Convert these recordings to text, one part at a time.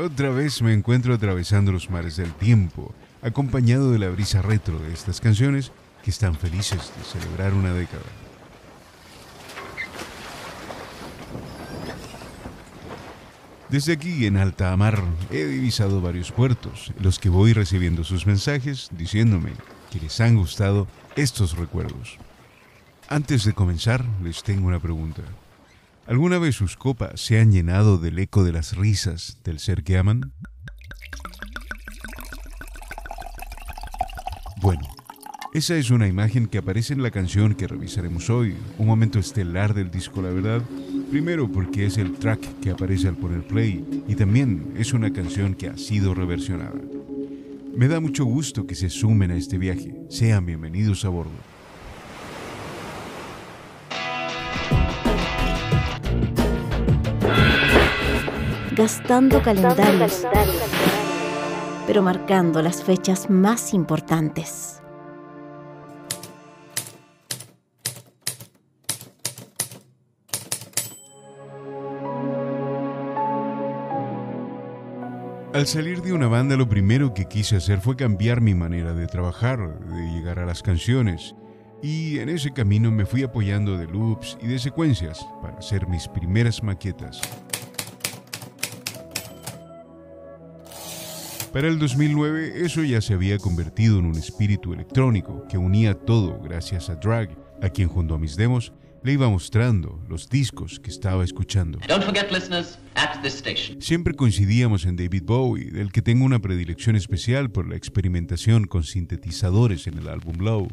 Otra vez me encuentro atravesando los mares del tiempo, acompañado de la brisa retro de estas canciones que están felices de celebrar una década. Desde aquí, en alta mar, he divisado varios puertos, en los que voy recibiendo sus mensajes diciéndome que les han gustado estos recuerdos. Antes de comenzar, les tengo una pregunta. ¿Alguna vez sus copas se han llenado del eco de las risas del ser que aman? Bueno, esa es una imagen que aparece en la canción que revisaremos hoy, un momento estelar del disco La Verdad, primero porque es el track que aparece al poner play y también es una canción que ha sido reversionada. Me da mucho gusto que se sumen a este viaje, sean bienvenidos a bordo. Gastando calendarios, pero marcando las fechas más importantes. Al salir de una banda lo primero que quise hacer fue cambiar mi manera de trabajar, de llegar a las canciones, y en ese camino me fui apoyando de loops y de secuencias para hacer mis primeras maquetas. Para el 2009 eso ya se había convertido en un espíritu electrónico que unía todo gracias a Drag, a quien junto a mis demos le iba mostrando los discos que estaba escuchando. Siempre coincidíamos en David Bowie, del que tengo una predilección especial por la experimentación con sintetizadores en el álbum Low.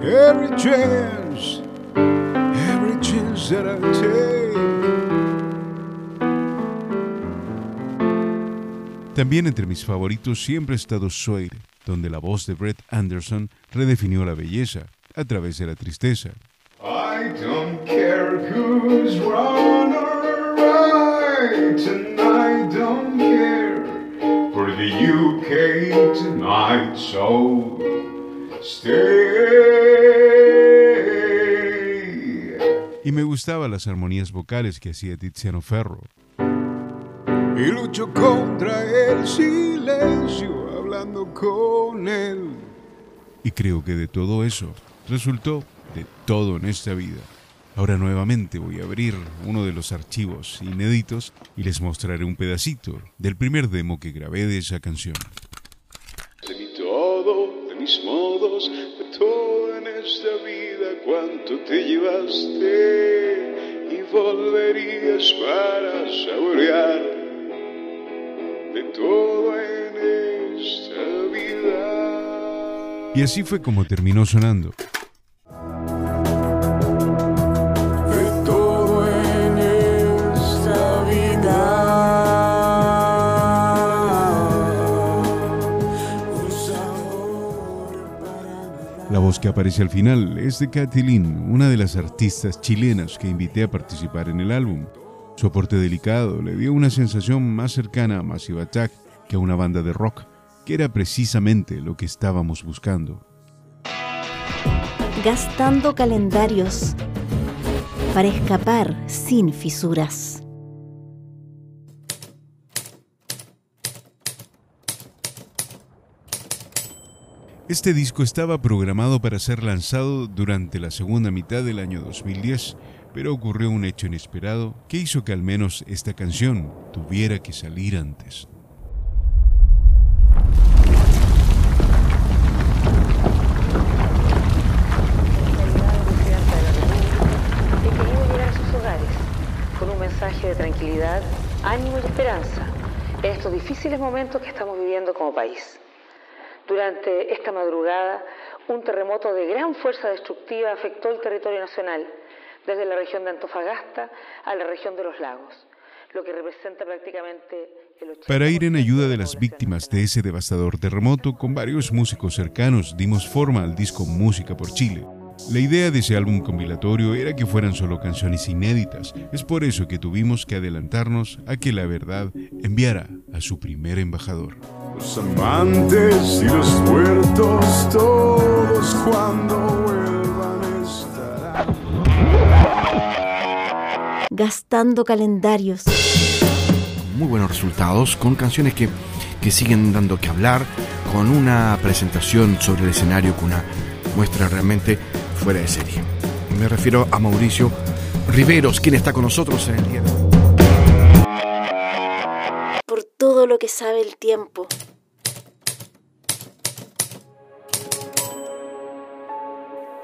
Every chance, every chance that I take. También entre mis favoritos siempre ha estado Suede, donde la voz de Brett Anderson redefinió la belleza a través de la tristeza. I don't care who's wrong or right, and I don't care for the UK tonight, so stay. Y me gustaban las armonías vocales que hacía Tiziano Ferro y lucho contra el silencio hablando con él. Y creo que de todo eso resultó de todo en esta vida. Ahora nuevamente voy a abrir uno de los archivos inéditos y les mostraré un pedacito del primer demo que grabé de esa canción. De mi todo, de mis modos, de todo en esta vida, cuánto te llevaste y volverías para saborear Y así fue como terminó sonando. La voz que aparece al final es de Kathleen, una de las artistas chilenas que invité a participar en el álbum. Su aporte delicado le dio una sensación más cercana a Massive Attack que a una banda de rock, que era precisamente lo que estábamos buscando. Gastando calendarios para escapar sin fisuras. Este disco estaba programado para ser lanzado durante la segunda mitad del año 2010, pero ocurrió un hecho inesperado que hizo que al menos esta canción tuviera que salir antes. Difíciles momentos que estamos viviendo como país. Durante esta madrugada, un terremoto de gran fuerza destructiva afectó el territorio nacional desde la región de Antofagasta a la región de los lagos, lo que representa prácticamente el Para ir en ayuda de las víctimas de ese devastador terremoto, con varios músicos cercanos dimos forma al disco Música por Chile. La idea de ese álbum compilatorio era que fueran solo canciones inéditas. Es por eso que tuvimos que adelantarnos a que la verdad enviara a su primer embajador. Los amantes y los muertos, todos cuando gastando calendarios, muy buenos resultados, con canciones que, que siguen dando que hablar, con una presentación sobre el escenario con una muestra realmente fuera de serie. Me refiero a Mauricio Riveros, quien está con nosotros en el día de hoy. Por todo lo que sabe el tiempo.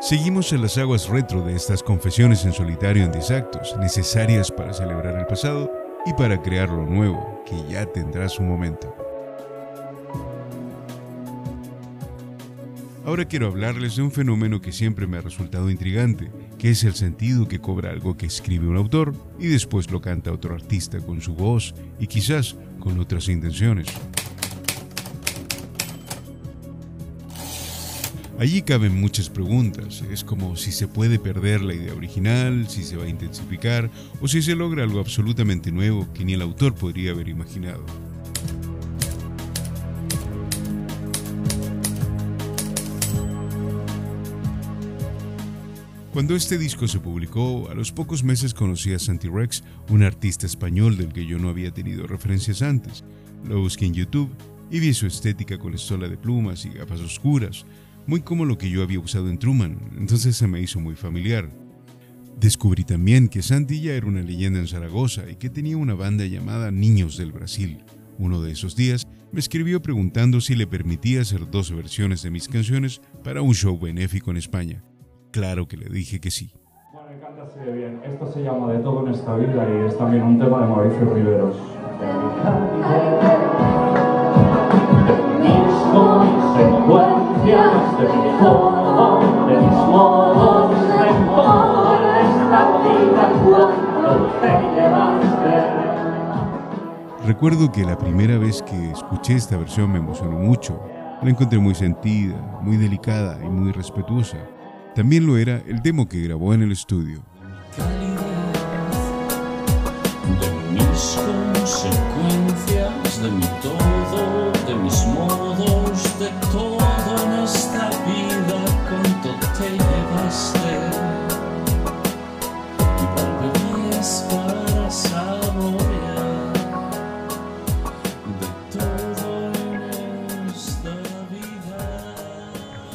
Seguimos en las aguas retro de estas confesiones en solitario en 10 actos, necesarias para celebrar el pasado y para crear lo nuevo, que ya tendrá su momento. Ahora quiero hablarles de un fenómeno que siempre me ha resultado intrigante, que es el sentido que cobra algo que escribe un autor y después lo canta otro artista con su voz y quizás con otras intenciones. Allí caben muchas preguntas. Es como si se puede perder la idea original, si se va a intensificar o si se logra algo absolutamente nuevo que ni el autor podría haber imaginado. Cuando este disco se publicó, a los pocos meses conocí a Santi Rex, un artista español del que yo no había tenido referencias antes. Lo busqué en YouTube y vi su estética con estola de plumas y gafas oscuras, muy como lo que yo había usado en Truman, entonces se me hizo muy familiar. Descubrí también que Santi ya era una leyenda en Zaragoza y que tenía una banda llamada Niños del Brasil. Uno de esos días me escribió preguntando si le permitía hacer dos versiones de mis canciones para un show benéfico en España. Claro que le dije que sí. Bueno, me encanta así de bien. Esto se llama De todo en esta vida y es también un tema de Mauricio Riveros. mis consecuencias, de mi todo, de mis modos, de toda esta vida cuando te llevaste. Recuerdo que la primera vez que escuché esta versión me emocionó mucho. La encontré muy sentida, muy delicada y muy respetuosa. También lo era el demo que grabó en el estudio. de mis consecuencias, de mi todo, de mis modos, de todo en esta vida, cuánto te llevaste. Y volverías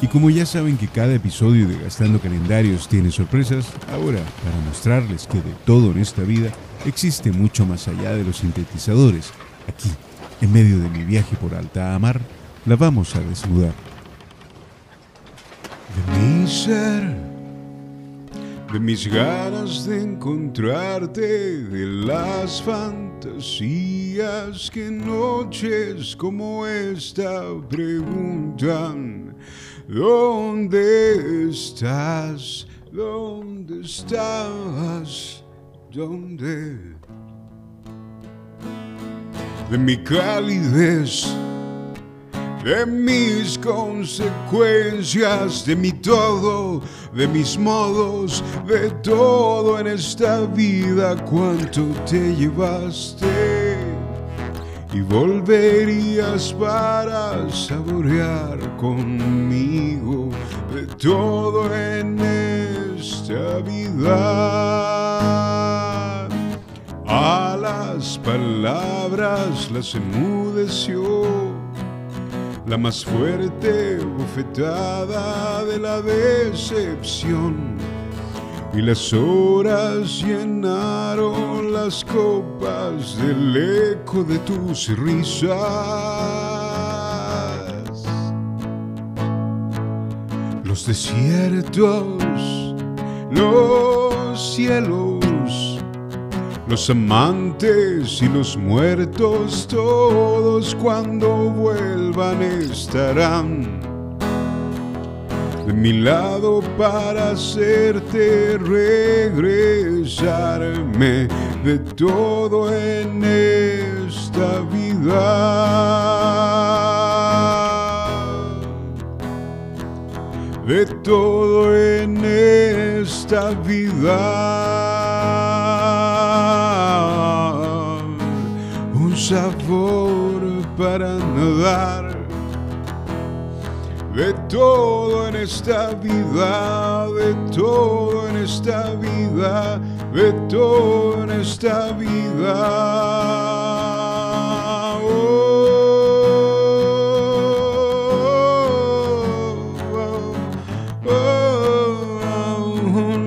Y como ya saben que cada episodio de Gastando Calendarios tiene sorpresas, ahora, para mostrarles que de todo en esta vida existe mucho más allá de los sintetizadores, aquí, en medio de mi viaje por alta mar, la vamos a desnudar. De mi ser, de mis ganas de encontrarte, de las fantasías que noches como esta preguntan, ¿dónde estás? ¿Dónde estás? ¿Dónde? De mi calidez de mis consecuencias, de mi todo, de mis modos, de todo en esta vida, cuánto te llevaste y volverías para saborear conmigo de todo en esta vida. A las palabras las enmudeció la más fuerte bofetada de la decepción. Y las horas llenaron las copas del eco de tus risas. Los desiertos, los cielos, los amantes y los muertos, todos cuando vuelvan estarán de mi lado para hacerte regresarme de todo en esta vida. De todo en esta vida. Un sabor para nadar de todo en esta vida, de todo en esta vida, de todo en esta vida.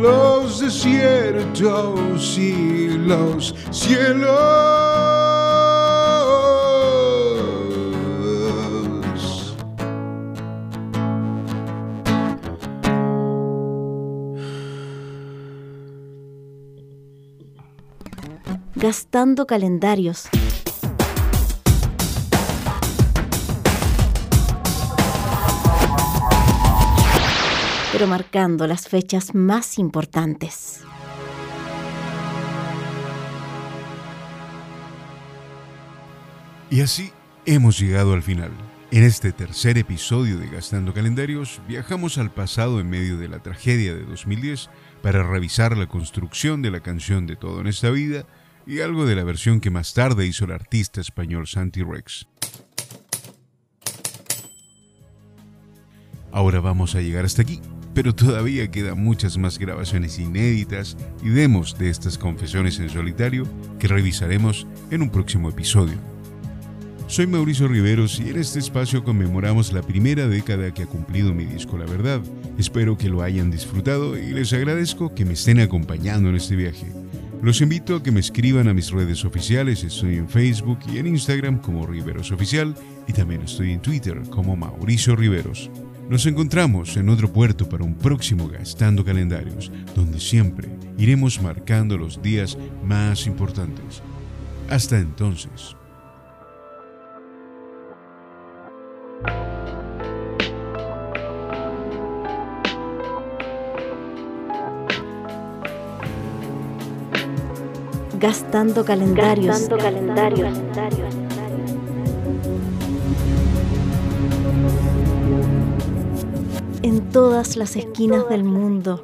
Los desiertos y los cielos. Gastando calendarios. Pero marcando las fechas más importantes. Y así hemos llegado al final. En este tercer episodio de Gastando Calendarios, viajamos al pasado en medio de la tragedia de 2010 para revisar la construcción de la canción de Todo en esta vida y algo de la versión que más tarde hizo el artista español Santi Rex. Ahora vamos a llegar hasta aquí, pero todavía quedan muchas más grabaciones inéditas y demos de estas confesiones en solitario que revisaremos en un próximo episodio. Soy Mauricio Riveros y en este espacio conmemoramos la primera década que ha cumplido mi disco La Verdad. Espero que lo hayan disfrutado y les agradezco que me estén acompañando en este viaje. Los invito a que me escriban a mis redes oficiales, estoy en Facebook y en Instagram como Riveros Oficial y también estoy en Twitter como Mauricio Riveros. Nos encontramos en otro puerto para un próximo Gastando Calendarios, donde siempre iremos marcando los días más importantes. Hasta entonces. Gastando calendarios. Gastando calendarios. En todas las esquinas del mundo